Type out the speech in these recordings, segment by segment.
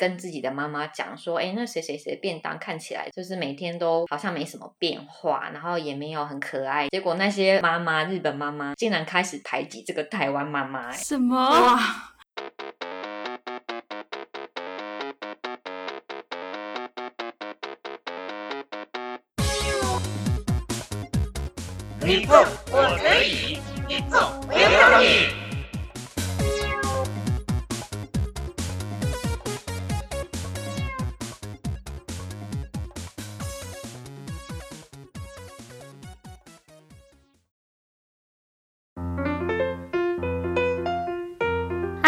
跟自己的妈妈讲说，哎，那谁谁谁便当看起来就是每天都好像没什么变化，然后也没有很可爱。结果那些妈妈，日本妈妈竟然开始排挤这个台湾妈妈。什么？哇！你碰我可以，你碰我要你。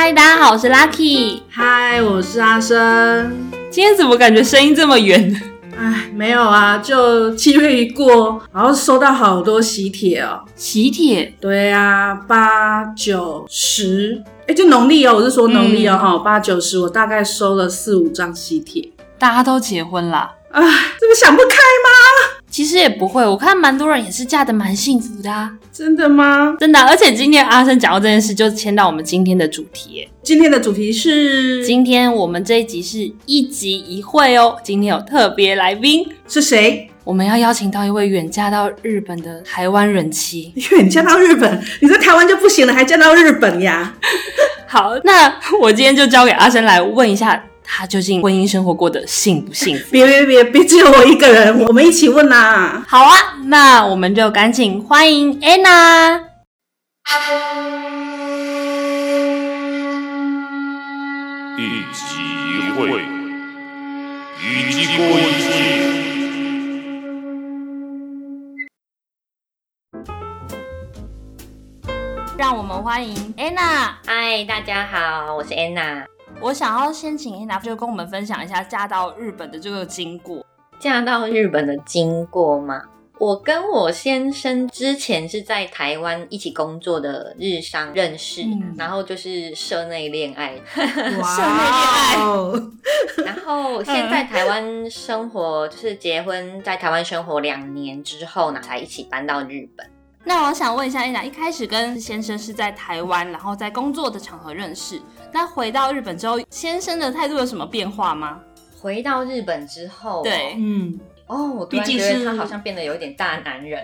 嗨，大家好，我是 Lucky。嗨，我是阿生。今天怎么感觉声音这么远？哎，没有啊，就七月一过，然后收到好多喜帖哦。喜帖？对啊，八九十，哎，就农历哦，我是说农历哦，哈，八九十，我大概收了四五张喜帖。大家都结婚了，哎，这个想不开吗？其实也不会，我看蛮多人也是嫁的蛮幸福的啊。真的吗？真的，而且今天阿生讲到这件事，就牵到我们今天的主题。今天的主题是，今天我们这一集是一集一会哦。今天有特别来宾是谁？我们要邀请到一位远嫁到日本的台湾人妻。远嫁到日本？你在台湾就不行了，还嫁到日本呀？好，那我今天就交给阿生来问一下。他究竟婚姻生活过得幸不幸福？别别别别，只有我一个人，我们一起问呐。好啊，那我们就赶紧欢迎 Anna。一会，一起过一起。让我们欢迎 Anna。嗨，大家好，我是 Anna。我想要先请 Anna 就跟我们分享一下嫁到日本的这个经过。嫁到日本的经过吗？我跟我先生之前是在台湾一起工作的日商认识，然后就是社内恋爱，社内恋爱。然后现在台湾生活，就是结婚在台湾生活两年之后呢，才一起搬到日本。那我想问一下 Anna，一开始跟先生是在台湾，然后在工作的场合认识。那回到日本之后，先生的态度有什么变化吗？回到日本之后，对，嗯，哦，我突然觉得他好像变得有点大男人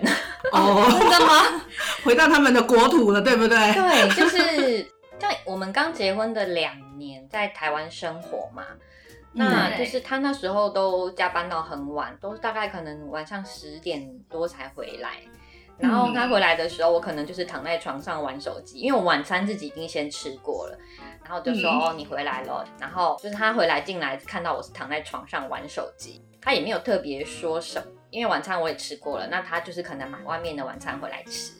哦，真的吗？回到他们的国土了，对不对？对，就是 在我们刚结婚的两年，在台湾生活嘛，那就是他那时候都加班到很晚，都大概可能晚上十点多才回来。然后他回来的时候，我可能就是躺在床上玩手机，因为我晚餐自己已经先吃过了。然后就说哦，你回来了。然后就是他回来进来，看到我是躺在床上玩手机，他也没有特别说什么，因为晚餐我也吃过了。那他就是可能买外面的晚餐回来吃。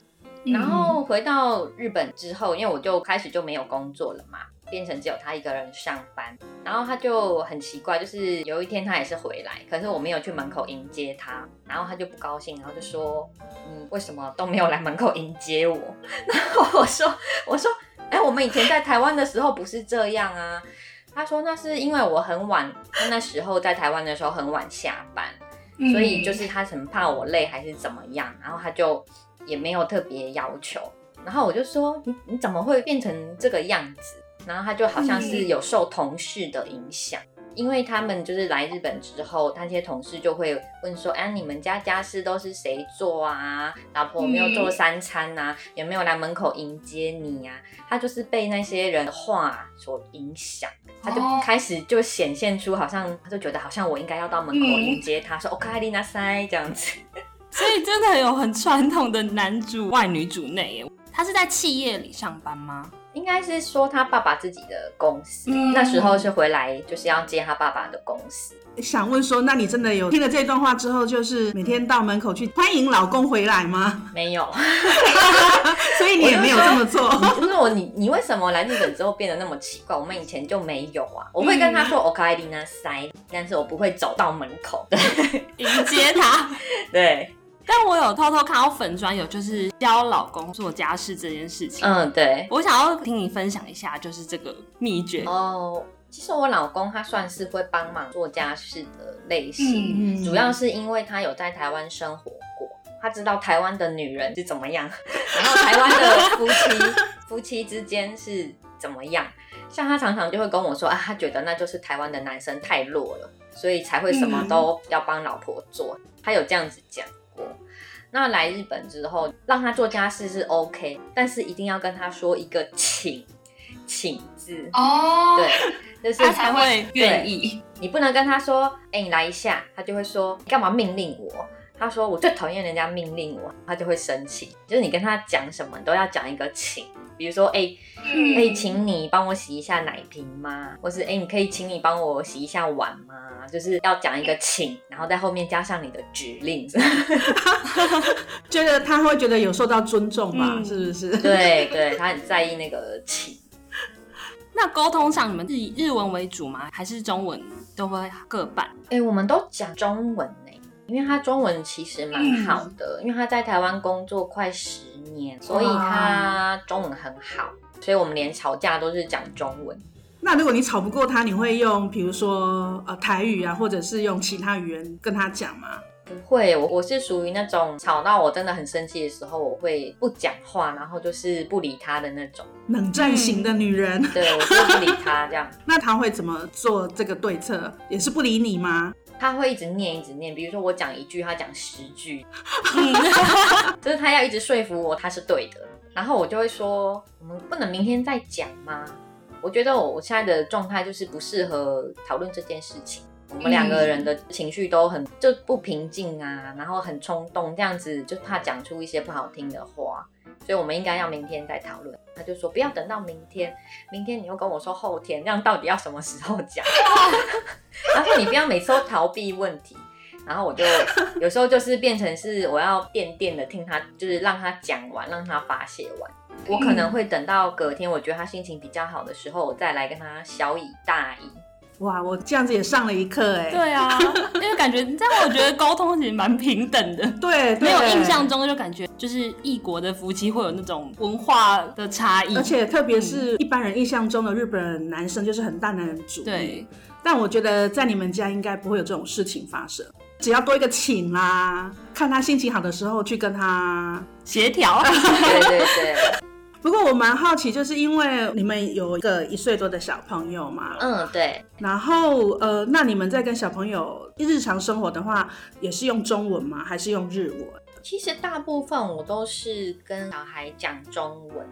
然后回到日本之后，因为我就开始就没有工作了嘛，变成只有他一个人上班。然后他就很奇怪，就是有一天他也是回来，可是我没有去门口迎接他，然后他就不高兴，然后就说，嗯，为什么都没有来门口迎接我？然后我说，我说。哎，我们以前在台湾的时候不是这样啊。他说那是因为我很晚，那时候在台湾的时候很晚下班，所以就是他很怕我累还是怎么样，然后他就也没有特别要求。然后我就说你你怎么会变成这个样子？然后他就好像是有受同事的影响。因为他们就是来日本之后，那些同事就会问说：“哎，你们家家事都是谁做啊？老婆有没有做三餐啊？有没有来门口迎接你啊？”他就是被那些人的话所影响，他就开始就显现出好像他就觉得好像我应该要到门口迎接他，说 “OK，丽娜塞”这样子。所以真的有很传统的男主外女主内。他是在企业里上班吗？应该是说他爸爸自己的公司，那时候是回来就是要接他爸爸的公司。想问说，那你真的有听了这段话之后，就是每天到门口去欢迎老公回来吗？没有，所以你也没有这么做。不是我，你你为什么来日本之后变得那么奇怪？我们以前就没有啊。我会跟他说 “OK，丽娜塞”，但是我不会走到门口迎接他。对。但我有偷偷看到粉砖有就是教老公做家事这件事情。嗯，对，我想要听你分享一下，就是这个秘诀哦。其实我老公他算是会帮忙做家事的类型，主要是因为他有在台湾生活过，他知道台湾的女人是怎么样，然后台湾的夫妻 夫妻之间是怎么样。像他常常就会跟我说啊，他觉得那就是台湾的男生太弱了，所以才会什么都要帮老婆做。他有这样子讲过。那来日本之后，让他做家事是 OK，但是一定要跟他说一个请，请字哦，对，就是他才会愿意。你不能跟他说，哎，你来一下，他就会说你干嘛命令我？他说我最讨厌人家命令我，他就会生气。就是你跟他讲什么都要讲一个请，比如说哎，可以请你帮我洗一下奶瓶吗？或是哎，你可以请你帮我洗一下碗吗？就是要讲一个请，然后在后面加上你的指令，觉得他会觉得有受到尊重吧？是不是？对对，他很在意那个请。那沟通上，你们是以日文为主吗？还是中文都会各半？哎，我们都讲中文呢，因为他中文其实蛮好的，因为他在台湾工作快十年，所以他中文很好，所以我们连吵架都是讲中文。那如果你吵不过他，你会用比如说呃台语啊，或者是用其他语言跟他讲吗？不会，我我是属于那种吵到我真的很生气的时候，我会不讲话，然后就是不理他的那种冷战型的女人。对，我就不理他这样。那他会怎么做这个对策？也是不理你吗？他会一直念，一直念。比如说我讲一句，他讲十句，就是他要一直说服我他是对的。然后我就会说，我们不能明天再讲吗？我觉得我我现在的状态就是不适合讨论这件事情。我们两个人的情绪都很就不平静啊，然后很冲动，这样子就怕讲出一些不好听的话，所以我们应该要明天再讨论。他就说不要等到明天，明天你又跟我说后天，这样到底要什么时候讲？然后你不要每次都逃避问题，然后我就有时候就是变成是我要垫垫的听他，就是让他讲完，让他发泄完。我可能会等到隔天，我觉得他心情比较好的时候，我再来跟他小以大义。哇，我这样子也上了一课哎。对啊，因为感觉这样，我觉得沟通其实蛮平等的。对，没有印象中就感觉就是异国的夫妻会有那种文化的差异，而且特别是一般人印象中的日本男生就是很大男人主义。对，但我觉得在你们家应该不会有这种事情发生，只要多一个请啦，看他心情好的时候去跟他协调。对 对对。不过我蛮好奇，就是因为你们有一个一岁多的小朋友嘛，嗯，对。然后呃，那你们在跟小朋友日常生活的话，也是用中文吗？还是用日文？其实大部分我都是跟小孩讲中文，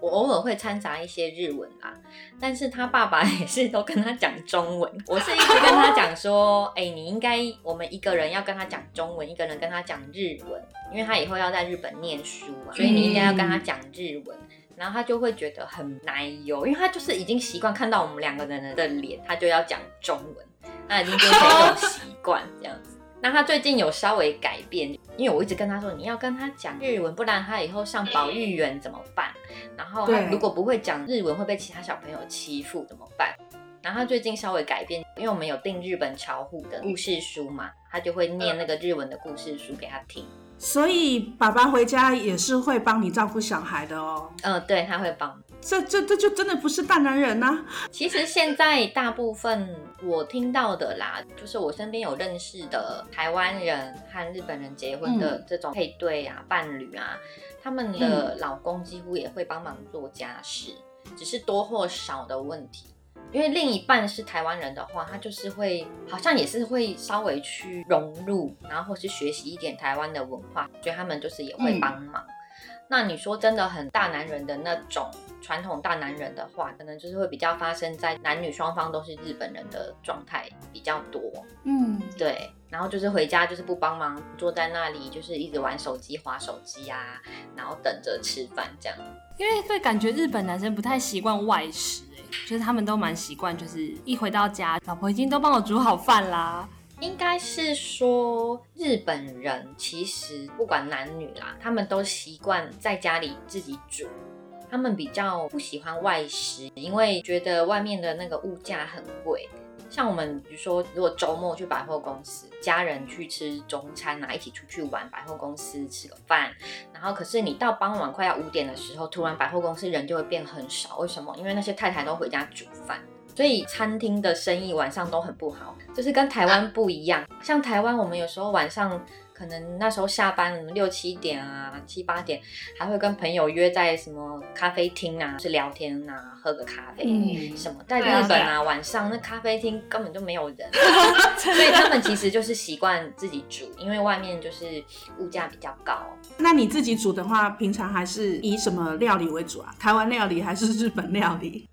我偶尔会掺杂一些日文啦。但是他爸爸也是都跟他讲中文，我是一直跟他讲说，哎，你应该我们一个人要跟他讲中文，一个人跟他讲日文，因为他以后要在日本念书嘛，所以你应该要跟他讲日文。然后他就会觉得很难由，因为他就是已经习惯看到我们两个人的脸，他就要讲中文，他已经变成一种习惯这样子。那他最近有稍微改变，因为我一直跟他说你要跟他讲日文，不然他以后上保育员怎么办？然后他如果不会讲日文会被其他小朋友欺负怎么办？然后他最近稍微改变，因为我们有订日本侨户的故事书嘛，他就会念那个日文的故事书给他听。所以爸爸回家也是会帮你照顾小孩的哦。嗯，对，他会帮。这这这就真的不是大男人呐。其实现在大部分我听到的啦，就是我身边有认识的台湾人和日本人结婚的这种配对啊、伴侣啊，他们的老公几乎也会帮忙做家事，只是多或少的问题。因为另一半是台湾人的话，他就是会好像也是会稍微去融入，然后或是学习一点台湾的文化，所以他们就是也会帮忙。那你说真的很大男人的那种传统大男人的话，可能就是会比较发生在男女双方都是日本人的状态比较多。嗯，对。然后就是回家就是不帮忙，坐在那里就是一直玩手机、划手机啊，然后等着吃饭这样。因为会感觉日本男生不太习惯外食。就是他们都蛮习惯，就是一回到家，老婆已经都帮我煮好饭啦。应该是说日本人其实不管男女啦，他们都习惯在家里自己煮，他们比较不喜欢外食，因为觉得外面的那个物价很贵。像我们，比如说，如果周末去百货公司，家人去吃中餐啊，一起出去玩，百货公司吃个饭，然后可是你到傍晚快要五点的时候，突然百货公司人就会变很少，为什么？因为那些太太都回家煮饭，所以餐厅的生意晚上都很不好，就是跟台湾不一样。像台湾，我们有时候晚上。可能那时候下班六七点啊，七八点，还会跟朋友约在什么咖啡厅啊，是聊天啊，喝个咖啡、嗯什么。在日本啊，晚上那咖啡厅根本就没有人，所以他们其实就是习惯自己煮，因为外面就是物价比较高。那你自己煮的话，平常还是以什么料理为主啊？台湾料理还是日本料理？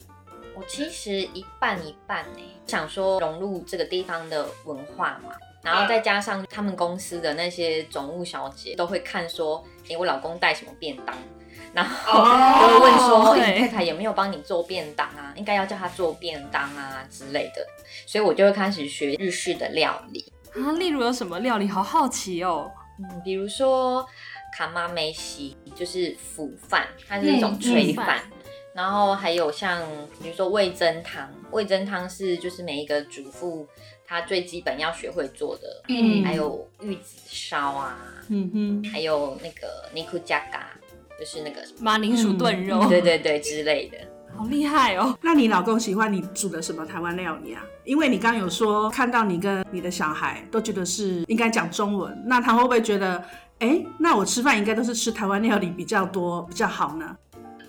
我其实一半一半呢，想说融入这个地方的文化嘛，然后再加上他们公司的那些总务小姐都会看说，诶，我老公带什么便当，然后哦 就会问说，太太有没有帮你做便当啊？应该要叫他做便当啊之类的，所以我就会开始学日式的料理，啊，例如有什么料理？好好奇哦。嗯，比如说卡妈梅西，就是腐饭，它是一种嗯炊嗯饭。然后还有像比如说味噌汤，味噌汤是就是每一个主妇她最基本要学会做的，嗯还有玉子烧啊，嗯哼，还有那个尼库加嘎，就是那个马铃薯炖肉，对对对之类的。好厉害哦。那你老公喜欢你煮的什么台湾料理啊？因为你刚刚有说看到你跟你的小孩都觉得是应该讲中文，那他会不会觉得，哎，那我吃饭应该都是吃台湾料理比较多比较好呢？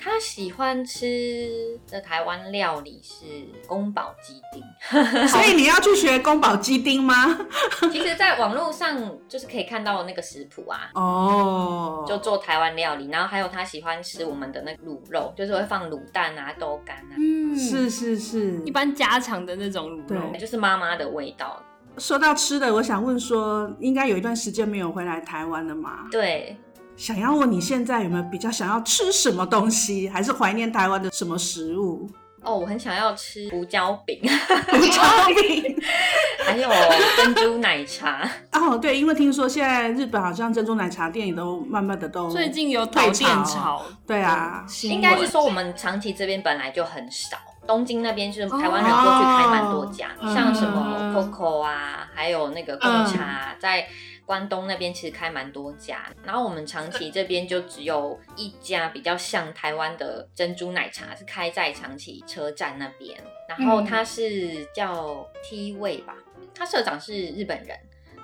他喜欢吃的台湾料理是宫保鸡丁，所以你要去学宫保鸡丁吗？其实，在网络上就是可以看到那个食谱啊，哦，就做台湾料理，然后还有他喜欢吃我们的那个卤肉，就是会放卤蛋啊、豆干啊，嗯，是是是一。般家常的那种卤肉。就是妈妈的味道。说到吃的，我想问说，应该有一段时间没有回来台湾了嘛？对，想要问你现在有没有比较想要吃什么东西，还是怀念台湾的什么食物？哦，我很想要吃胡椒饼，胡椒饼。还有珍珠奶茶。哦，对，因为听说现在日本好像珍珠奶茶店也都慢慢的都最近有导退电潮潮，对啊，应该是说我们长崎这边本来就很少，东京那边就是台湾人过去开蛮多家，哦像什么嗯 Coco 啊，还有那个贡茶，在关东那边其实开蛮多家。然后我们长崎这边就只有一家比较像台湾的珍珠奶茶，是开在长崎车站那边，然后它是叫 T 味吧，他社长是日本人。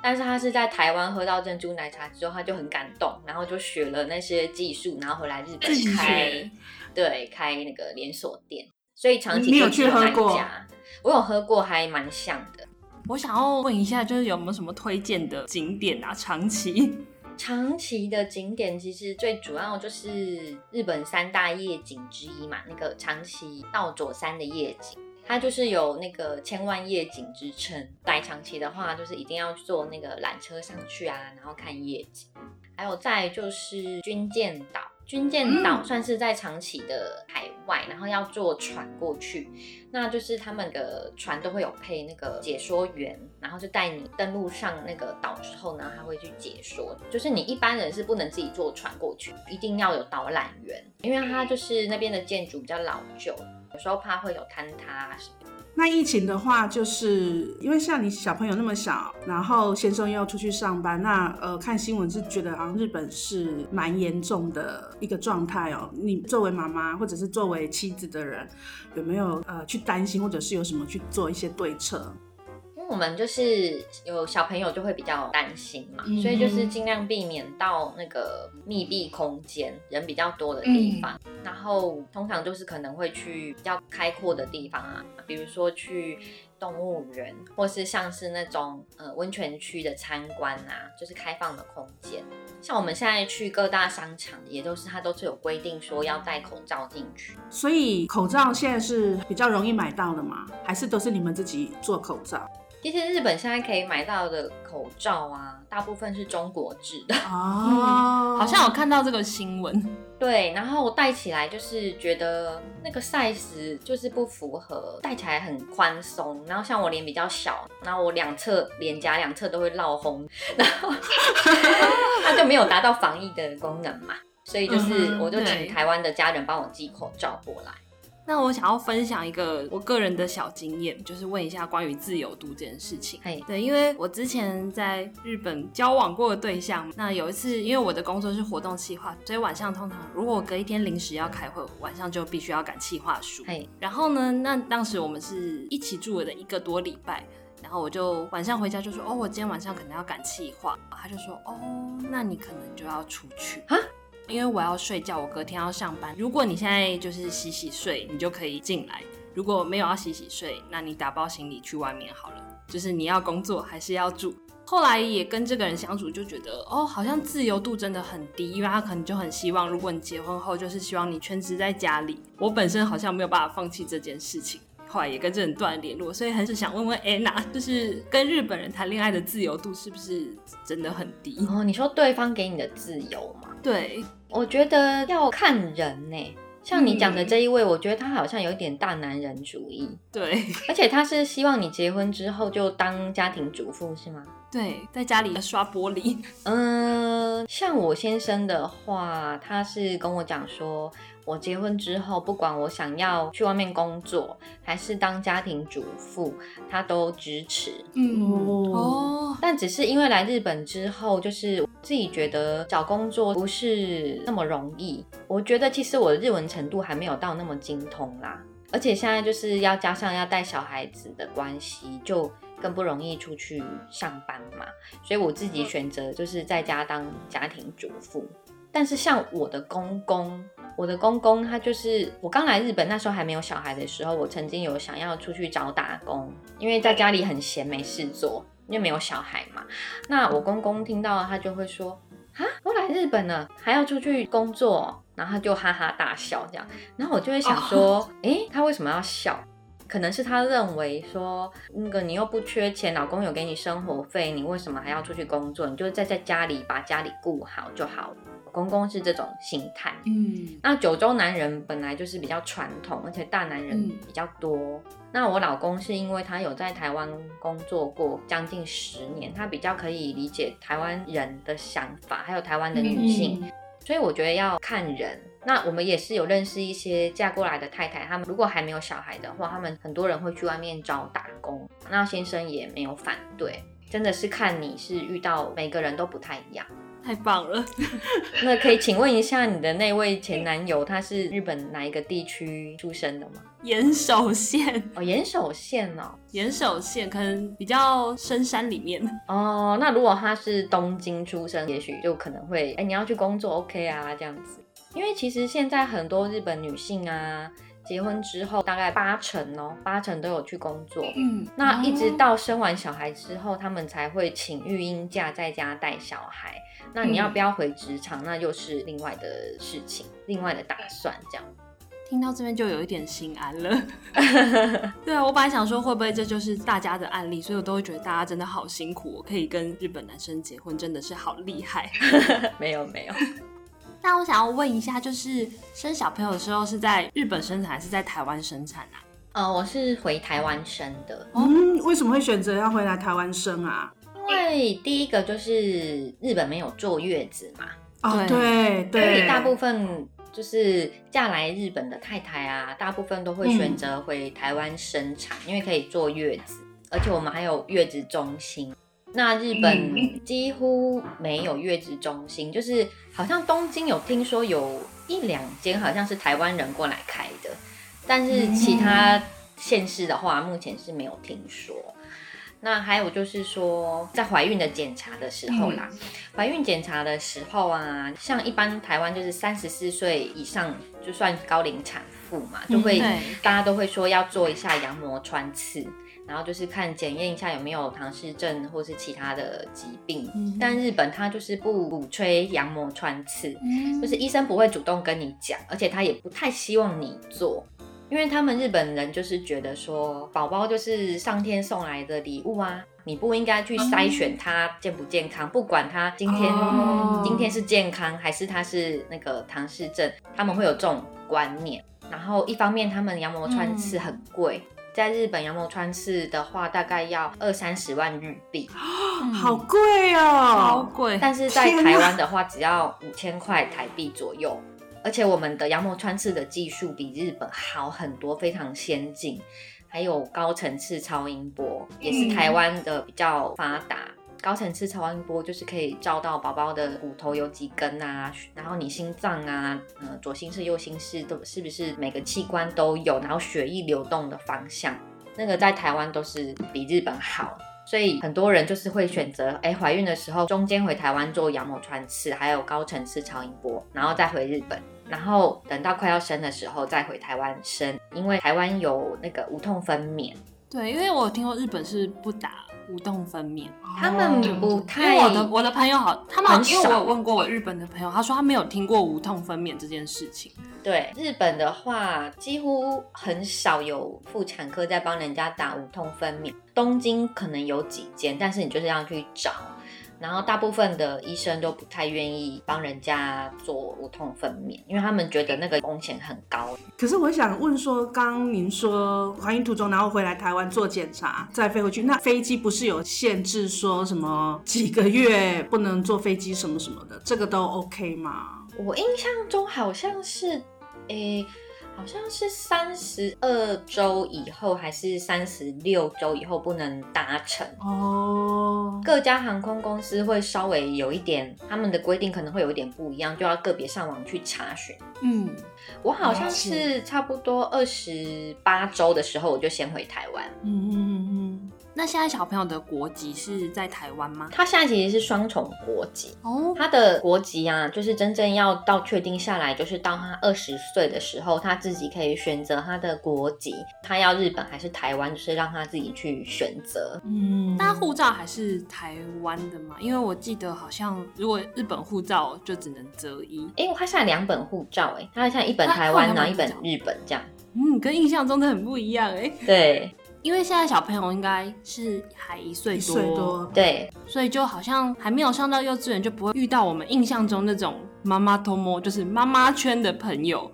但是他是在台湾喝到珍珠奶茶之后，他就很感动，然后就学了那些技术，然后回来日本开，对，开那个连锁店。所以长崎没有去喝过，我有喝过，还蛮像的。我想要问一下，就是有没有什么推荐的景点啊？长崎 长崎的景点其实最主要就是日本三大夜景之一嘛，那个长崎道佐山的夜景，它就是有那个千万夜景之称。来长崎的话，就是一定要坐那个缆车上去啊，然后看夜景。还有再就是军舰岛，军舰岛算是在长崎的海外，然后要坐船过去。那就是他们的船都会有配那个解说员，然后就带你登陆上那个岛之后呢，他会去解说。就是你一般人是不能自己坐船过去，一定要有导览员，因为它就是那边的建筑比较老旧，有时候怕会有坍塌啊什么的。那疫情的话，就是因为像你小朋友那么小，然后先生又要出去上班，那呃看新闻是觉得好像日本是蛮严重的一个状态哦。你作为妈妈或者是作为妻子的人，有没有呃去担心，或者是有什么去做一些对策？因为我们就是有小朋友就会比较担心嘛，嗯所以就是尽量避免到那个密闭空间、人比较多的地方。然后通常就是可能会去比较开阔的地方啊，比如说去动物园，或是像是那种呃温泉区的参观啊，就是开放的空间。像我们现在去各大商场，也都是它都是有规定说要戴口罩进去。所以口罩现在是比较容易买到的吗？还是都是你们自己做口罩？其实日本现在可以买到的口罩啊，大部分是中国制的。哦，好像有看到这个新闻，对，然后我戴起来就是觉得那个 size 就是不符合，戴起来很宽松。然后像我脸比较小，然后我两侧脸颊两侧都会落红，然后 它就没有达到防疫的功能嘛。所以就是我就请台湾的家人帮我寄口罩过来。那我想要分享一个我个人的小经验，就是问一下关于自由度这件事情。嘿，对，因为我之前在日本交往过的对象，那有一次，因为我的工作是活动企划，所以晚上通常如果我隔一天临时要开会，晚上就必须要赶企划书。嘿，然后呢，那当时我们是一起住了的一个多礼拜。然后我就晚上回家就说，哦，我今天晚上可能要赶气话。他就说，哦，那你可能就要出去啊，因为我要睡觉，我隔天要上班。如果你现在就是洗洗睡，你就可以进来；如果没有要洗洗睡，那你打包行李去外面好了。就是你要工作还是要住？后来也跟这个人相处，就觉得哦，好像自由度真的很低，因为他可能就很希望，如果你结婚后，就是希望你全职在家里。我本身好像没有办法放弃这件事情，也跟这人断联络，所以很是想问问安娜，就是跟日本人谈恋爱的自由度是不是真的很低？哦，你说对方给你的自由吗？对，我觉得要看人呢。像你讲的这一位，我觉得他好像有点大男人主义。对，而且他是希望你结婚之后就当家庭主妇，是吗？对，在家里刷玻璃。嗯，像我先生的话，他是跟我讲说，我结婚之后，不管我想要去外面工作，还是当家庭主妇，他都支持。嗯哦，但只是因为来日本之后，就是自己觉得找工作不是那么容易。我觉得其实我的日文程度还没有到那么精通啦，而且现在就是要加上要带小孩子的关系，就。更不容易出去上班嘛，所以我自己选择就是在家当家庭主妇。但是像我的公公，我的公公他就是我刚来日本那时候还没有小孩的时候，我曾经有想要出去找打工，因为在家里很闲没事做，因为没有小孩嘛。那我公公听到他就会说：啊，我来日本了，还要出去工作，然后他就哈哈大笑这样。然后我就会想说：诶，他为什么要笑？可能是他认为说，那个你又不缺钱，老公有给你生活费，你为什么还要出去工作？你就在在家里把家里顾好就好。公公是这种心态。嗯，那九州男人本来就是比较传统，而且大男人比较多。那我老公是因为他有在台湾工作过将近十年，他比较可以理解台湾人的想法，还有台湾的女性。所以我觉得要看人。那我们也是有认识一些嫁过来的太太，他们如果还没有小孩的话，他们很多人会去外面找打工。那先生也没有反对，真的是看你是遇到每个人都不太一样。太棒了。那可以请问一下你的那位前男友，他是日本哪一个地区出生的吗？岩手县哦，岩手县哦，岩手县可能比较深山里面哦。那如果他是东京出生，也许就可能会哎，你要去工作，OK 啊，这样子。因为其实现在很多日本女性啊，结婚之后大概八成哦，八成都有去工作。嗯，那一直到生完小孩之后，他们才会请育婴假在家带小孩。那你要不要回职场，那又是另外的事情，另外的打算。这样听到这边就有一点心安了。对啊，我本来想说会不会这就是大家的案例，所以我都会觉得大家真的好辛苦，我可以跟日本男生结婚，真的是好厉害。没 有没有。那我想要问一下，就是生小朋友的时候是在日本生产还是在台湾生产啊？呃，我是回台湾生的。嗯，为什么会选择要回来台湾生啊？因为第一个就是日本没有坐月子嘛。哦，对对。所以大部分就是嫁来日本的太太啊，大部分都会选择回台湾生产，因为可以坐月子，而且我们还有月子中心。那日本几乎没有月子中心，就是好像东京有听说有一两间，好像是台湾人过来开的，但是其他县市的话，目前是没有听说。那还有就是说，在怀孕的检查的时候啦，怀孕检查的时候啊，像一般台湾就是三十四岁以上就算高龄产妇嘛，就会大家都会说要做一下羊膜穿刺。然后就是看检验一下有没有唐氏症或是其他的疾病，但日本他就是不鼓吹羊膜穿刺，就是医生不会主动跟你讲，而且他也不太希望你做，因为他们日本人就是觉得说宝宝就是上天送来的礼物啊，你不应该去筛选他健不健康，不管他今天今天是健康还是他是那个唐氏症，他们会有这种观念。然后一方面他们羊膜穿刺很贵。在日本羊毛穿刺的话，大概要二三十万日币，好贵哦，好贵。但是在台湾的话，只要五千块台币左右，而且我们的羊毛穿刺的技术比日本好很多，非常先进，还有高层次超音波，也是台湾的比较发达。高层次超音波就是可以照到宝宝的骨头有几根啊，然后你心脏啊，呃，左心室、右心室都是不是每个器官都有，然后血液流动的方向，那个在台湾都是比日本好。所以很多人就是会选择，哎，怀孕的时候中间回台湾做羊膜穿刺，还有高层次超音波，然后再回日本，然后等到快要生的时候再回台湾生，因为台湾有那个无痛分娩。对，因为我听过日本是不打无痛分娩，他们不太。我的我的朋友好，他们因为我有问过我日本的朋友，他说他没有听过无痛分娩这件事情。对，日本的话几乎很少有妇产科在帮人家打无痛分娩，东京可能有几间，但是你就是要去找。然后大部分的医生都不太愿意帮人家做无痛分娩，因为他们觉得那个风险很高。可是我想问说，刚您说怀孕途中，然后回来台湾做检查，再飞回去，那飞机不是有限制，说什么几个月不能坐飞机什么什么的，这个都 OK 吗？我印象中好像是，诶。好像是三十二周以后还是三十六周以后不能搭乘哦。各家航空公司会稍微有一点，他们的规定可能会有一点不一样，就要个别上网去查询。嗯，我好像是差不多二十八周的时候我就先回台湾。嗯嗯嗯嗯。那现在小朋友的国籍是在台湾吗？他现在其实是双重国籍哦。他的国籍啊，就是真正要到确定下来，就是到他二十岁的时候，他自己可以选择他的国籍，他要日本还是台湾，就是让他自己去选择。嗯，那护照还是台湾的吗？因为我记得好像如果日本护照就只能择一。哎，他现在两本护照，哎，他现在一本台湾，然后一本日本这样。嗯，跟印象中的很不一样，哎。对。因为现在小朋友应该是还一岁多，对，所以就好像还没有上到幼稚园，就不会遇到我们印象中那种妈妈偷摸，就是妈妈圈的朋友。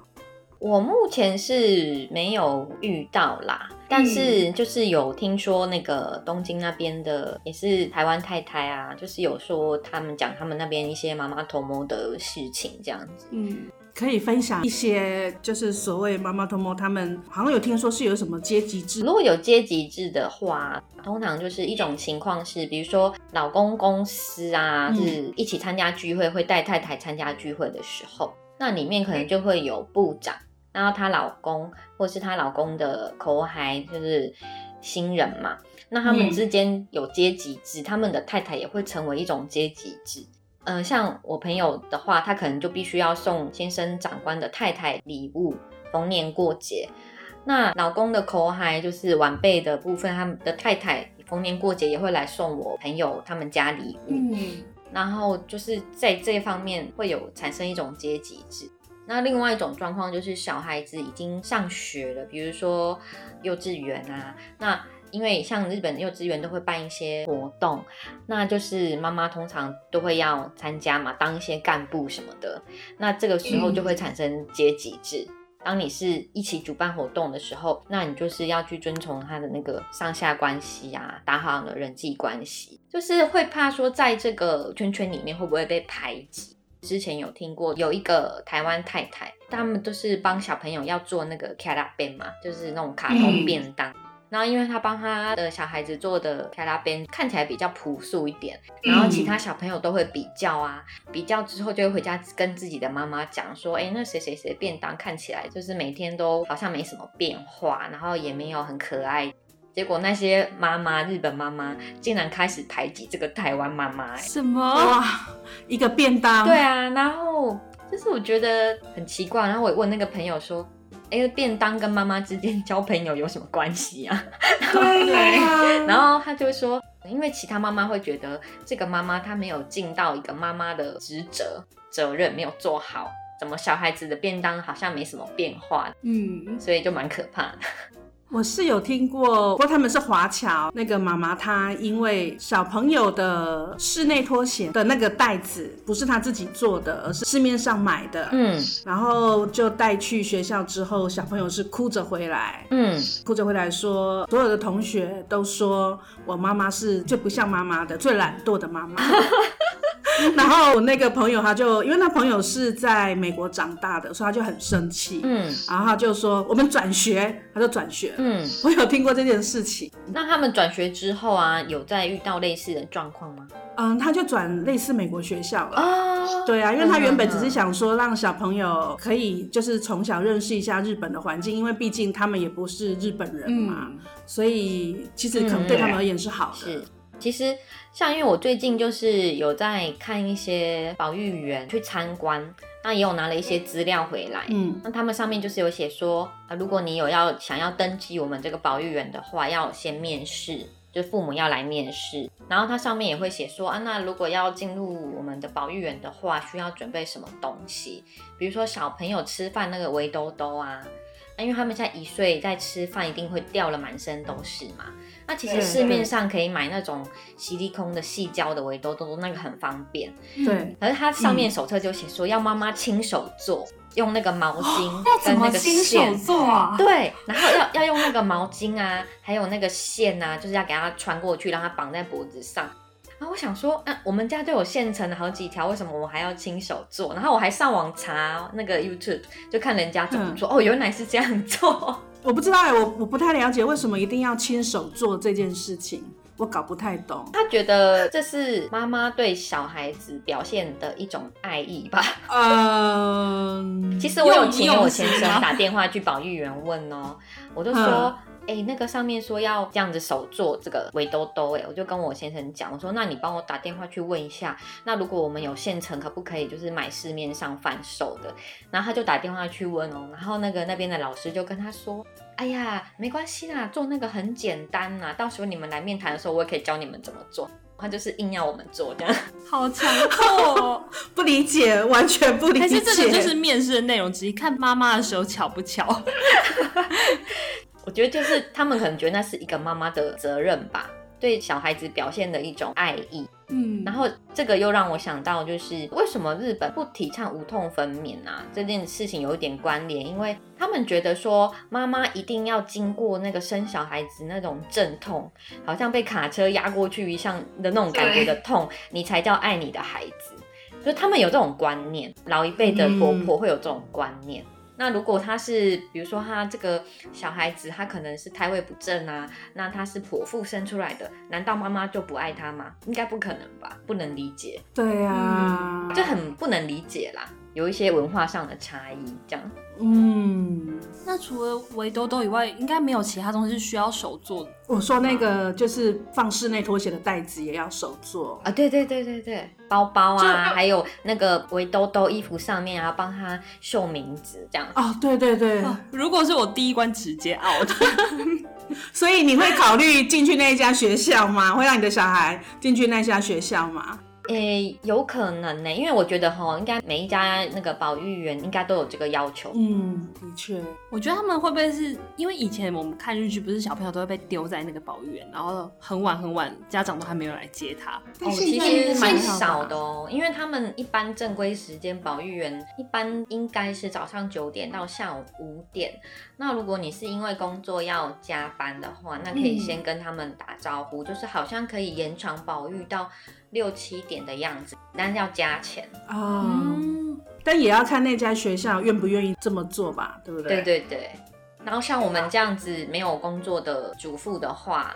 我目前是没有遇到啦，但是就是有听说那个东京那边的也是台湾太太啊，就是有说他们讲他们那边一些妈妈偷摸的事情这样子，嗯。可以分享一些，就是所谓妈妈同谋，他们好像有听说是有什么阶级制。如果有阶级制的话，通常就是一种情况是，比如说老公公司啊，是一起参加聚会，会带太太参加聚会的时候，那里面可能就会有部长，然后她老公或是她老公的口孩，就是新人嘛，那他们之间有阶级制，他们的太太也会成为一种阶级制。嗯，像我朋友的话，他可能就必须要送先生长官的太太礼物，逢年过节。那老公的口嗨就是晚辈的部分，他们的太太逢年过节也会来送我朋友他们家礼物。嗯，然后就是在这方面会有产生一种阶级制。那另外一种状况就是小孩子已经上学了，比如说幼稚园啊，那。因为像日本幼稚园都会办一些活动，那就是妈妈通常都会要参加嘛，当一些干部什么的。那这个时候就会产生阶级制。当你是一起主办活动的时候，那你就是要去遵从他的那个上下关系啊，打好的人际关系，就是会怕说在这个圈圈里面会不会被排挤。之前有听过有一个台湾太太，他们都是帮小朋友要做那个卡拉便嘛，就是那种卡通便当。然后，因为他帮他的小孩子做的卡拉边看起来比较朴素一点，然后其他小朋友都会比较啊，比较之后就会回家跟自己的妈妈讲说，哎，那谁谁谁便当看起来就是每天都好像没什么变化，然后也没有很可爱。结果那些妈妈，日本妈妈竟然开始排挤这个台湾妈妈，什么哇？一个便当？对啊，然后就是我觉得很奇怪，然后我问那个朋友说。哎，便当跟妈妈之间交朋友有什么关系啊？对然后他就说，因为其他妈妈会觉得这个妈妈她没有尽到一个妈妈的职责责任，没有做好，怎么小孩子的便当好像没什么变化？嗯，所以就蛮可怕的。我是有听过，不过他们是华侨那个妈妈，她因为小朋友的室内拖鞋的那个袋子不是她自己做的，而是市面上买的，嗯，然后就带去学校之后，小朋友是哭着回来，嗯，哭着回来说，所有的同学都说我妈妈是最不像妈妈的、最懒惰的妈妈。然后我那个朋友他就，因为那朋友是在美国长大的，所以他就很生气。嗯然后他就说我们转学，他就转学。嗯，我有听过这件事情。那他们转学之后啊，有在遇到类似的状况吗？嗯，他就转类似美国学校了。啊，对啊，因为他原本只是想说让小朋友可以就是从小认识一下日本的环境，因为毕竟他们也不是日本人嘛，嗯，所以其实可能对他们而言是好的。是，其实像因为我最近就是有在看一些保育员去参观，那也有拿了一些资料回来。嗯那他们上面就是有写说啊，如果你有要想要登记我们这个保育员的话，要先面试，就父母要来面试。然后它上面也会写说啊，那如果要进入我们的保育员的话，需要准备什么东西？比如说小朋友吃饭那个围兜兜啊，那因为他们现在一岁在吃饭一定会掉了满身都是嘛。那其实市面上可以买那种吸力空的细胶的围兜兜，那个很方便。对，可是它上面手册就写说要妈妈亲手做，用那个毛巾跟那个么亲手线。做啊？对，然后要要用那个毛巾啊，还有那个线啊，就是要给它穿过去，让它绑在脖子上。然后我想说，啊，我们家都有现成的好几条，为什么我还要亲手做？然后我还上网查那个 YouTube，就看人家怎么做。哦，原来是这样做。我不知道哎，我我不太了解为什么一定要亲手做这件事情，我搞不太懂。他觉得这是妈妈对小孩子表现的一种爱意吧。嗯，其实我有用请我先生打电话去保育员问哦，我就嗯说，哎、那个上面说要这样子手做这个围兜兜，哎，我就跟我先生讲，我说，那你帮我打电话去问一下，那如果我们有现成，可不可以就是买市面上贩售的？然后他就打电话去问哦，然后那个那边的老师就跟他说。哎呀，没关系啦，做那个很简单啦，到时候你们来面谈的时候，我也可以教你们怎么做。他就是硬要我们做这样。好强迫哦！不理解，完全不理解。但是这个就是面试的内容之一，看妈妈的时候巧不巧。我觉得就是他们可能觉得那是一个妈妈的责任吧，对小孩子表现的一种爱意。嗯，然后这个又让我想到，就是为什么日本不提倡无痛分娩啊？这件事情有一点关联，因为他们觉得说妈妈一定要经过那个生小孩子那种阵痛，好像被卡车压过去一样的那种感觉的痛，你才叫爱你的孩子。就他们有这种观念，老一辈的婆婆会有这种观念。那如果他是，比如说他这个小孩子，他可能是胎位不正啊，那他是剖腹生出来的，难道妈妈就不爱他吗？应该不可能吧，不能理解，对啊，就很不能理解啦，有一些文化上的差异，这样。嗯，那除了围兜兜以外，应该没有其他东西是需要手做的。我说那个就是放室内拖鞋的袋子也要手做。啊，对对对对对，包包啊，还有那个围兜兜衣服上面啊，帮他绣名字这样。哦，对对对，哦如果是我第一关直接 out，所以你会考虑进去那一家学校吗？会让你的小孩进去那家学校吗？诶，有可能呢，因为我觉得哈，应该每一家那个保育员应该都有这个要求。嗯，的确，我觉得他们会不会是因为以前我们看日剧，不是小朋友都会被丢在那个保育园，然后很晚很晚，家长都还没有来接他。哦，其实蛮少的哦。哦，因为他们一般正规时间保育员一般应该是早上九点到下午五点。那如果你是因为工作要加班的话，那可以先跟他们打招呼，就是好像可以延长保育到六七点的样子，但是要加钱。啊，嗯，但也要看那家学校愿不愿意这么做吧，对不对？对对对。然后像我们这样子没有工作的主妇的话，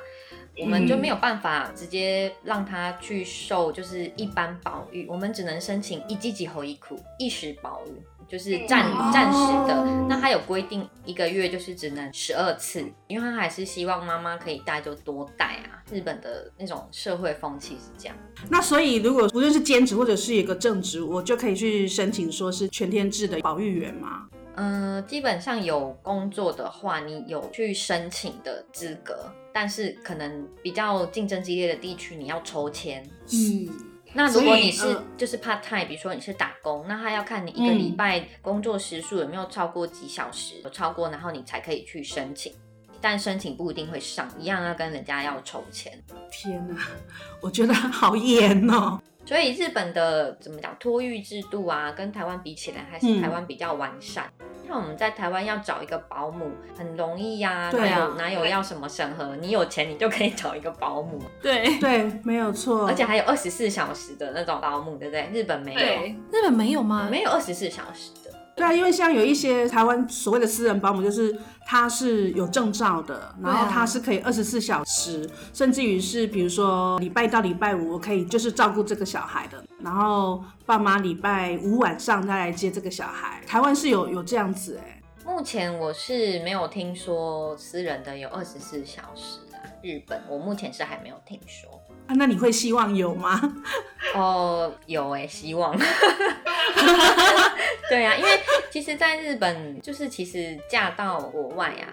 我们就没有办法直接让他去受就是一般保育，我们只能申请一级几后一苦一时保育，就是暂哦暂时的。那他有规定一个月就是只能十二次，因为他还是希望妈妈可以带就多带啊。日本的那种社会风气是这样。那所以如果不论是兼职或者是一个正职，我就可以去申请说是全天制的保育员吗？嗯，基本上有工作的话，你有去申请的资格，但是可能比较竞争激烈的地区，你要抽签。嗯，那如果你是呃就是 part time，比如说你是打工，那他要看你一个礼拜工作时数有没有超过几小时，有超过，然后你才可以去申请。但申请不一定会上，一样要跟人家要筹钱。天哪，我觉得好 严哦。所以日本的怎么讲托育制度啊，跟台湾比起来，还是嗯台湾比较完善。像我们在台湾要找一个保姆很容易呀、对啊哪有哪有要什么审核？你有钱你就可以找一个保姆，对 对，没有错。而且还有二十四小时的那种保姆，对不对？日本没有，日本没有吗？没有二十四小时的。对啊，因为像有一些台湾所谓的私人保姆，就是他是有证照的，然后他是可以二十四小时，甚至于是比如说礼拜一到礼拜五，我可以就是照顾这个小孩的，然后爸妈礼拜五晚上再来接这个小孩。台湾是有有这样子哎、目前我是没有听说私人的有二十四小时啊，日本我目前是还没有听说。啊，那你会希望有吗？哦，有哎、希望。对啊，因为其实，在日本，就是其实嫁到国外啊，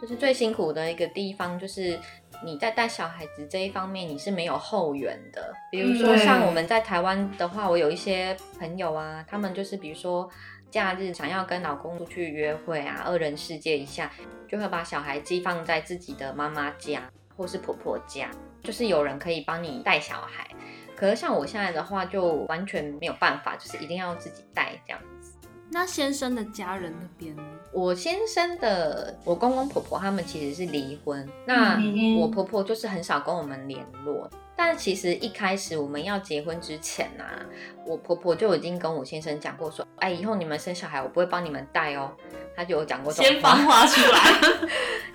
就是最辛苦的一个地方，就是你在带小孩子这一方面，你是没有后援的。比如说，嗯像我们在台湾的话，我有一些朋友啊，他们就是比如说。假日想要跟老公出去约会啊，二人世界一下，就会把小孩寄放在自己的妈妈家或是婆婆家，就是有人可以帮你带小孩。可是像我现在的话，就完全没有办法，就是一定要自己带这样子。那先生的家人那边呢？我先生的我公公婆婆他们其实是离婚，那嗯我婆婆就是很少跟我们联络。但其实一开始我们要结婚之前啊，我婆婆就已经跟我先生讲过说，哎，以后你们生小孩我不会帮你们带哦。她就有讲过这种先放话，出来，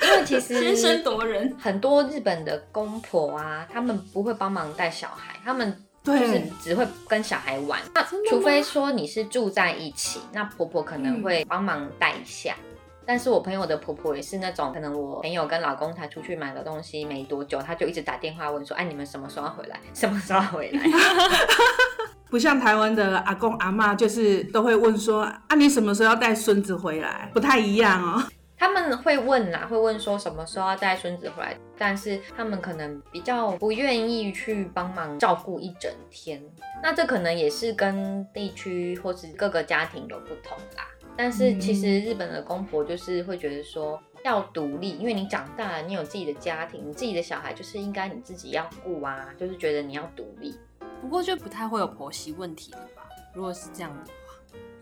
因为其实先声夺人。很多日本的公婆啊，他们不会帮忙带小孩，他们就是，只会跟小孩玩。那除非说你是住在一起，那婆婆可能会帮忙带一下。但是我朋友的婆婆也是那种，可能我朋友跟老公才出去买了东西没多久，她就一直打电话问说：“哎，你们什么时候回来？什么时候回来 不像台湾的阿公阿妈，就是都会问说啊，你什么时候要带孙子回来？不太一样哦。”他们会问啦，会问说什么时候要带孙子回来，但是他们可能比较不愿意去帮忙照顾一整天。那这可能也是跟地区或是各个家庭有不同啦。但是其实日本的公婆就是会觉得说要独立，因为你长大了，你有自己的家庭，你自己的小孩就是应该你自己要顾啊，就是觉得你要独立。不过就不太会有婆媳问题了吧？如果是这样的话，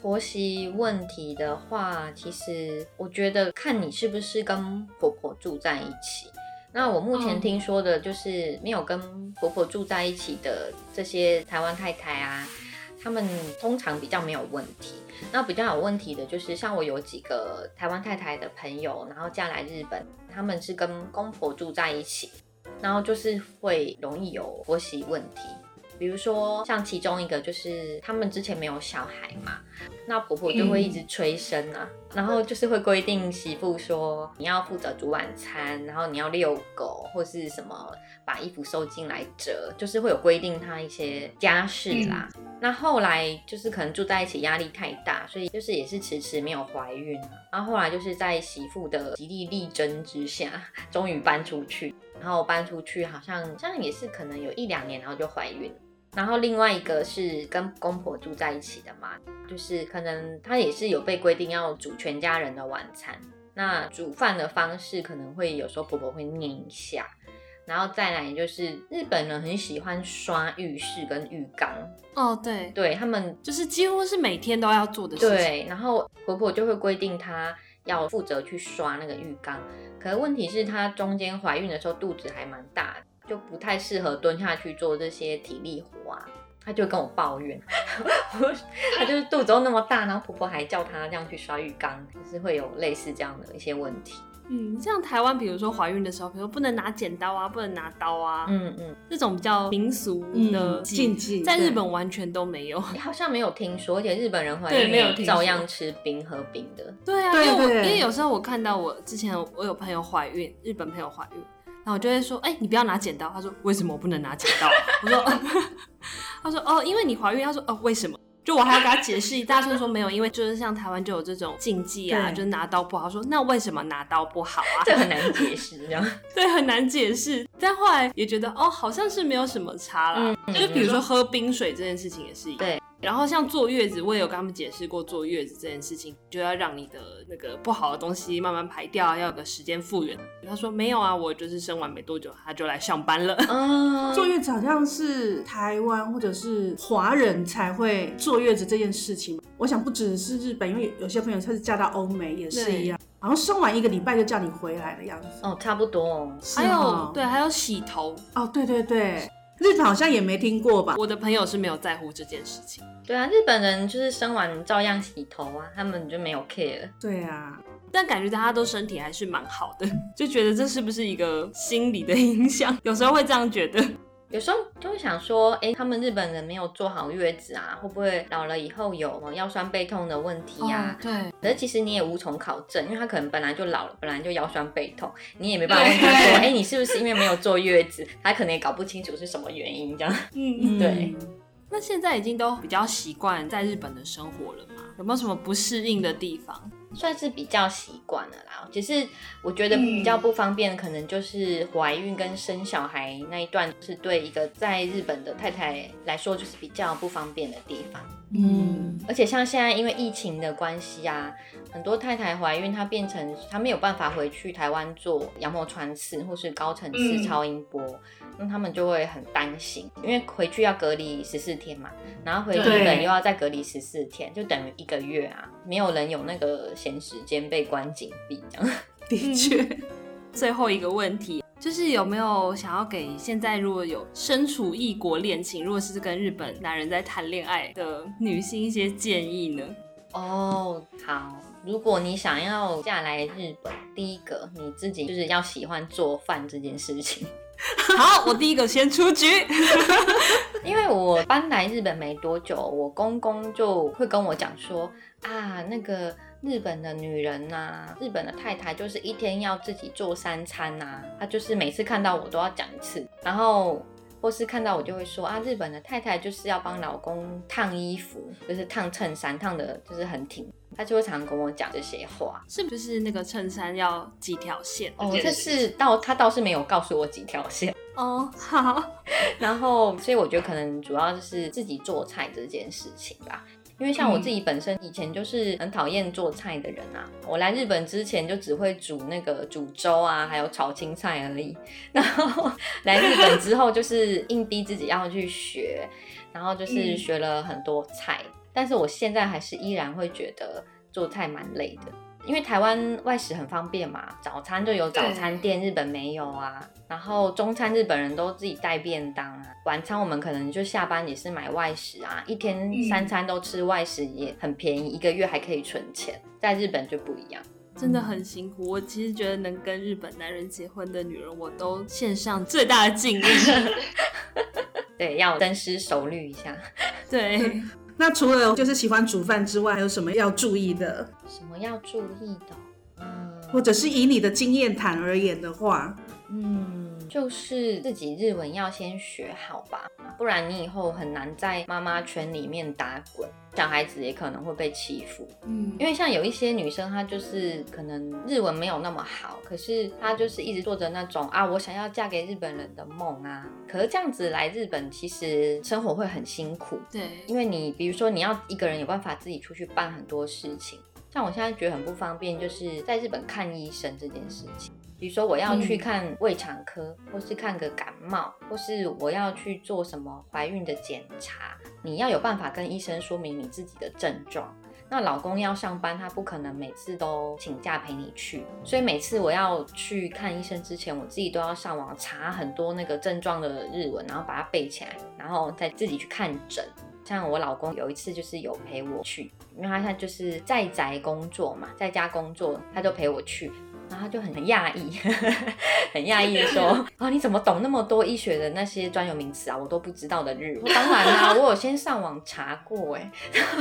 婆媳问题的话，其实我觉得看你是不是跟婆婆住在一起。那我目前嗯听说的就是没有跟婆婆住在一起的这些台湾太太啊，他们通常比较没有问题。那比较有问题的就是像我有几个台湾太太的朋友，然后嫁来日本，他们是跟公婆住在一起，然后就是会容易有婆媳问题。比如说，像其中一个就是他们之前没有小孩嘛，那婆婆就会一直催生啊，然后就是会规定媳妇说你要负责煮晚餐，然后你要遛狗或是什么把衣服收进来折，就是会有规定她一些家事啦。那后来就是可能住在一起压力太大，所以就是也是迟迟没有怀孕啊。然后后来就是在媳妇的极力力争之下，终于搬出去。然后搬出去好像好像也是可能有一两年，然后就怀孕了。然后另外一个是跟公婆住在一起的嘛，就是可能他也是有被规定要煮全家人的晚餐。那煮饭的方式可能会有时候婆婆会念一下，然后再来就是日本人很喜欢刷浴室跟浴缸，哦，对，对他们就是几乎是每天都要做的事情。对，然后婆婆就会规定她要负责去刷那个浴缸。可是问题是她中间怀孕的时候肚子还蛮大的，就不太适合蹲下去做这些体力活啊。她就跟我抱怨，她就是肚子都那么大，然后婆婆还叫她这样去刷浴缸，就是会有类似这样的一些问题。嗯，像台湾，比如说怀孕的时候，比如说不能拿剪刀啊，不能拿刀啊，嗯嗯，这种比较民俗的嗯禁忌在日本完全都没有。你好像没有听说，而且日本人怀孕对没有照样吃冰喝冰的。对啊，因为我因为有时候我看到我之前我有朋友怀孕，日本朋友怀孕，然后我就会说，哎、你不要拿剪刀。他说为什么我不能拿剪刀？我说，他说哦，因为你怀孕。他说哦，为什么？就我还要给他解释一大串，说没有，因为就是像台湾就有这种禁忌啊，就是拿刀不好。说那为什么拿刀不好啊？这很难解释，这样。对，很难解释。但后来也觉得哦，好像是没有什么差啦。嗯就比如说喝冰水这件事情也是一样。对然后像坐月子，我也有跟他们解释过坐月子这件事情，就要让你的那个不好的东西慢慢排掉，要有个时间复原。他说没有啊，我就是生完没多久他就来上班了。嗯，坐月子好像是台湾或者是华人才会坐月子这件事情。我想不只是日本，因为有些朋友他是嫁到欧美也是一样，好像生完一个礼拜就叫你回来的样子。哦，差不多哦。还有哦对，还有洗头，哦，对对对，日本好像也没听过吧？我的朋友是没有在乎这件事情。对啊，日本人就是生完照样洗头啊，他们就没有 care。对啊，但感觉大家都身体还是蛮好的，就觉得这是不是一个心理的影响？有时候会这样觉得。有时候就会想说，哎、他们日本人没有做好月子啊，会不会老了以后有腰酸背痛的问题呀、对，可是其实你也无从考证，因为他可能本来就老了，本来就腰酸背痛，你也没办法问他说，哎、你是不是因为没有坐月子？他可能也搞不清楚是什么原因，这样。嗯，对嗯那现在已经都比较习惯在日本的生活了吗？有没有什么不适应的地方？算是比较习惯了啦，只是我觉得比较不方便，可能就是怀孕跟生小孩那一段，是对一个在日本的太太来说，就是比较不方便的地方。嗯，而且像现在因为疫情的关系啊，很多太太怀孕，她变成她没有办法回去台湾做羊膜穿刺或是高层次嗯。超音波，那他们就会很担心，因为回去要隔离十四天嘛，然后回日对。本又要再隔离十四天，就等于一个月啊，没有人有那个闲时间被关紧闭这样。的确，最后一个问题就是有没有想要给现在如果有身处异国恋情，如果是跟日本男人在谈恋爱的女性一些建议呢？哦，好。如果你想要嫁来日本，第一个你自己就是要喜欢做饭这件事情。好，我第一个先出局。因为我搬来日本没多久，我公公就会跟我讲说啊，那个日本的女人呐、日本的太太就是一天要自己做三餐呐、她就是每次看到我都要讲一次，然后或是看到我就会说啊，日本的太太就是要帮老公烫衣服，就是烫衬衫，烫的就是很挺，她就会常常跟我讲这些话。是不是那个衬衫要几条线？哦，这是倒他倒是没有告诉我几条线。哦，好，然后，所以我觉得可能主要就是自己做菜这件事情吧。因为像我自己本身以前就是很讨厌做菜的人啊，我来日本之前就只会煮那个煮粥啊，还有炒青菜而已。然后来日本之后，就是硬逼自己要去学，然后就是学了很多菜。但是我现在还是依然会觉得做菜蛮累的。因为台湾外食很方便嘛，早餐就有早餐店，日本没有啊。然后中餐日本人都自己带便当啊，晚餐我们可能就下班也是买外食啊，一天三餐都吃外食也很便宜，一个月还可以存钱。在日本就不一样。真的很辛苦。我其实觉得能跟日本男人结婚的女人，我都献上最大的敬意。对，要深思熟虑一下，对，那除了就是喜欢煮饭之外，还有什么要注意的？什么要注意的？嗯或者是以你的经验谈而言的话，嗯，就是自己日文要先学好吧，不然你以后很难在妈妈圈里面打滚，小孩子也可能会被欺负。嗯因为像有一些女生，她就是可能日文没有那么好，可是她就是一直做着那种啊，我想要嫁给日本人的梦啊。可是这样子来日本，其实生活会很辛苦，对，因为你比如说你要一个人有办法自己出去办很多事情，像我现在觉得很不方便，就是在日本看医生这件事情。比如说我要去看胃肠科，或是看个感冒，或是我要去做什么怀孕的检查，你要有办法跟医生说明你自己的症状。那老公要上班，他不可能每次都请假陪你去，所以每次我要去看医生之前，我自己都要上网查很多那个症状的日文，然后把它背起来，然后再自己去看诊。像我老公有一次就是有陪我去，因为他现在就是在宅工作嘛，在家工作，他就陪我去。然后他就很 很讶异，很讶异的说：“啊，你怎么懂那么多医学的那些专有名词啊？我都不知道的日文。”当然啦、我有先上网查过哎，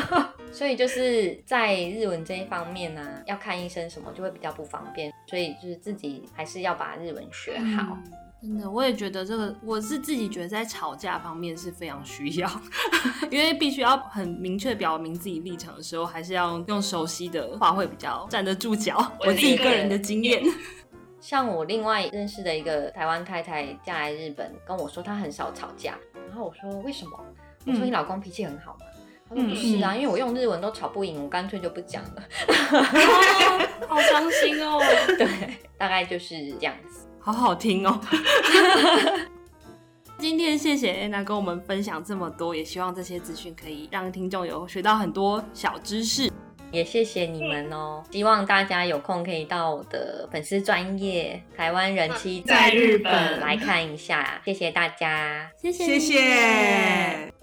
所以就是在日文这一方面呢、要看医生什么就会比较不方便，所以就是自己还是要把日文学好。真的，我也觉得这个，我是自己觉得在吵架方面是非常需要，因为必须要很明确表明自己立场的时候，还是要用熟悉的话会比较站得住脚。我自己个人的经验，像我另外认识的一个台湾太太嫁来日本，跟我说她很少吵架，然后我说为什么？我说你老公脾气很好吗？嗯，不是啊，因为我用日文都吵不赢，我干脆就不讲了。好伤心哦。对，大概就是这样子。好好听哦。今天谢谢安娜跟我们分享这么多，也希望这些资讯可以让听众有学到很多小知识。也谢谢你们哦，希望大家有空可以到我的粉丝专业台湾人妻在日本来看一下。谢谢大家，谢谢谢谢。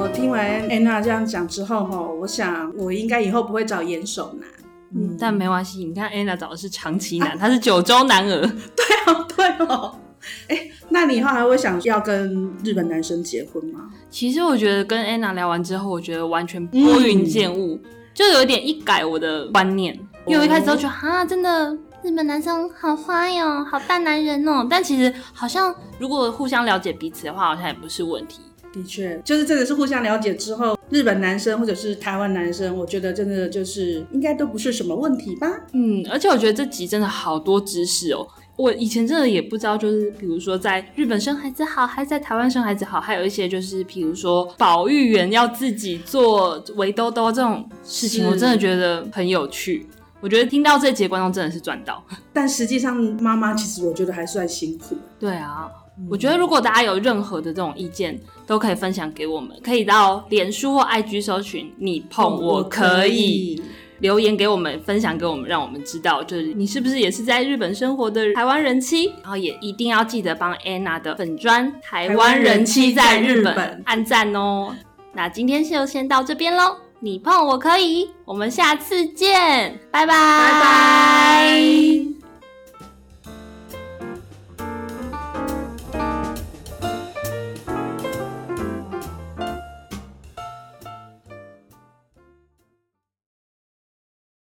我听完安娜这样讲之后，哈，我想我应该以后不会找严守男。嗯，但没关系，你看安娜找的是长期男，他是九州男儿。对哦，对哦。哎，那你以后还会想要跟日本男生结婚吗？其实我觉得跟 Anna 聊完之后，我觉得完全拨云见雾，就有一点一改我的观念。因为我一开始都觉得啊，真的日本男生好花哟，好大男人哦。但其实好像如果互相了解彼此的话，好像也不是问题。的确，就是真的是互相了解之后，日本男生或者是台湾男生，我觉得真的就是应该都不是什么问题吧。嗯，而且我觉得这集真的好多知识哦。我以前真的也不知道，就是比如说在日本生孩子好，还是在台湾生孩子好，还有一些就是比如说保育员要自己做围兜兜这种事情，我真的觉得很有趣。我觉得听到这节观众真的是赚到。但实际上妈妈其实我觉得还算辛苦。对啊，我觉得如果大家有任何的这种意见，都可以分享给我们，可以到脸书或 IG 搜寻你碰我可以。留言给我们，分享给我们，让我们知道，就是你是不是也是在日本生活的台湾人妻？然后也一定要记得帮 Anna 的粉砖台湾人妻在日本按赞哦。那今天就先到这边喽，你碰我可以，我们下次见，拜拜。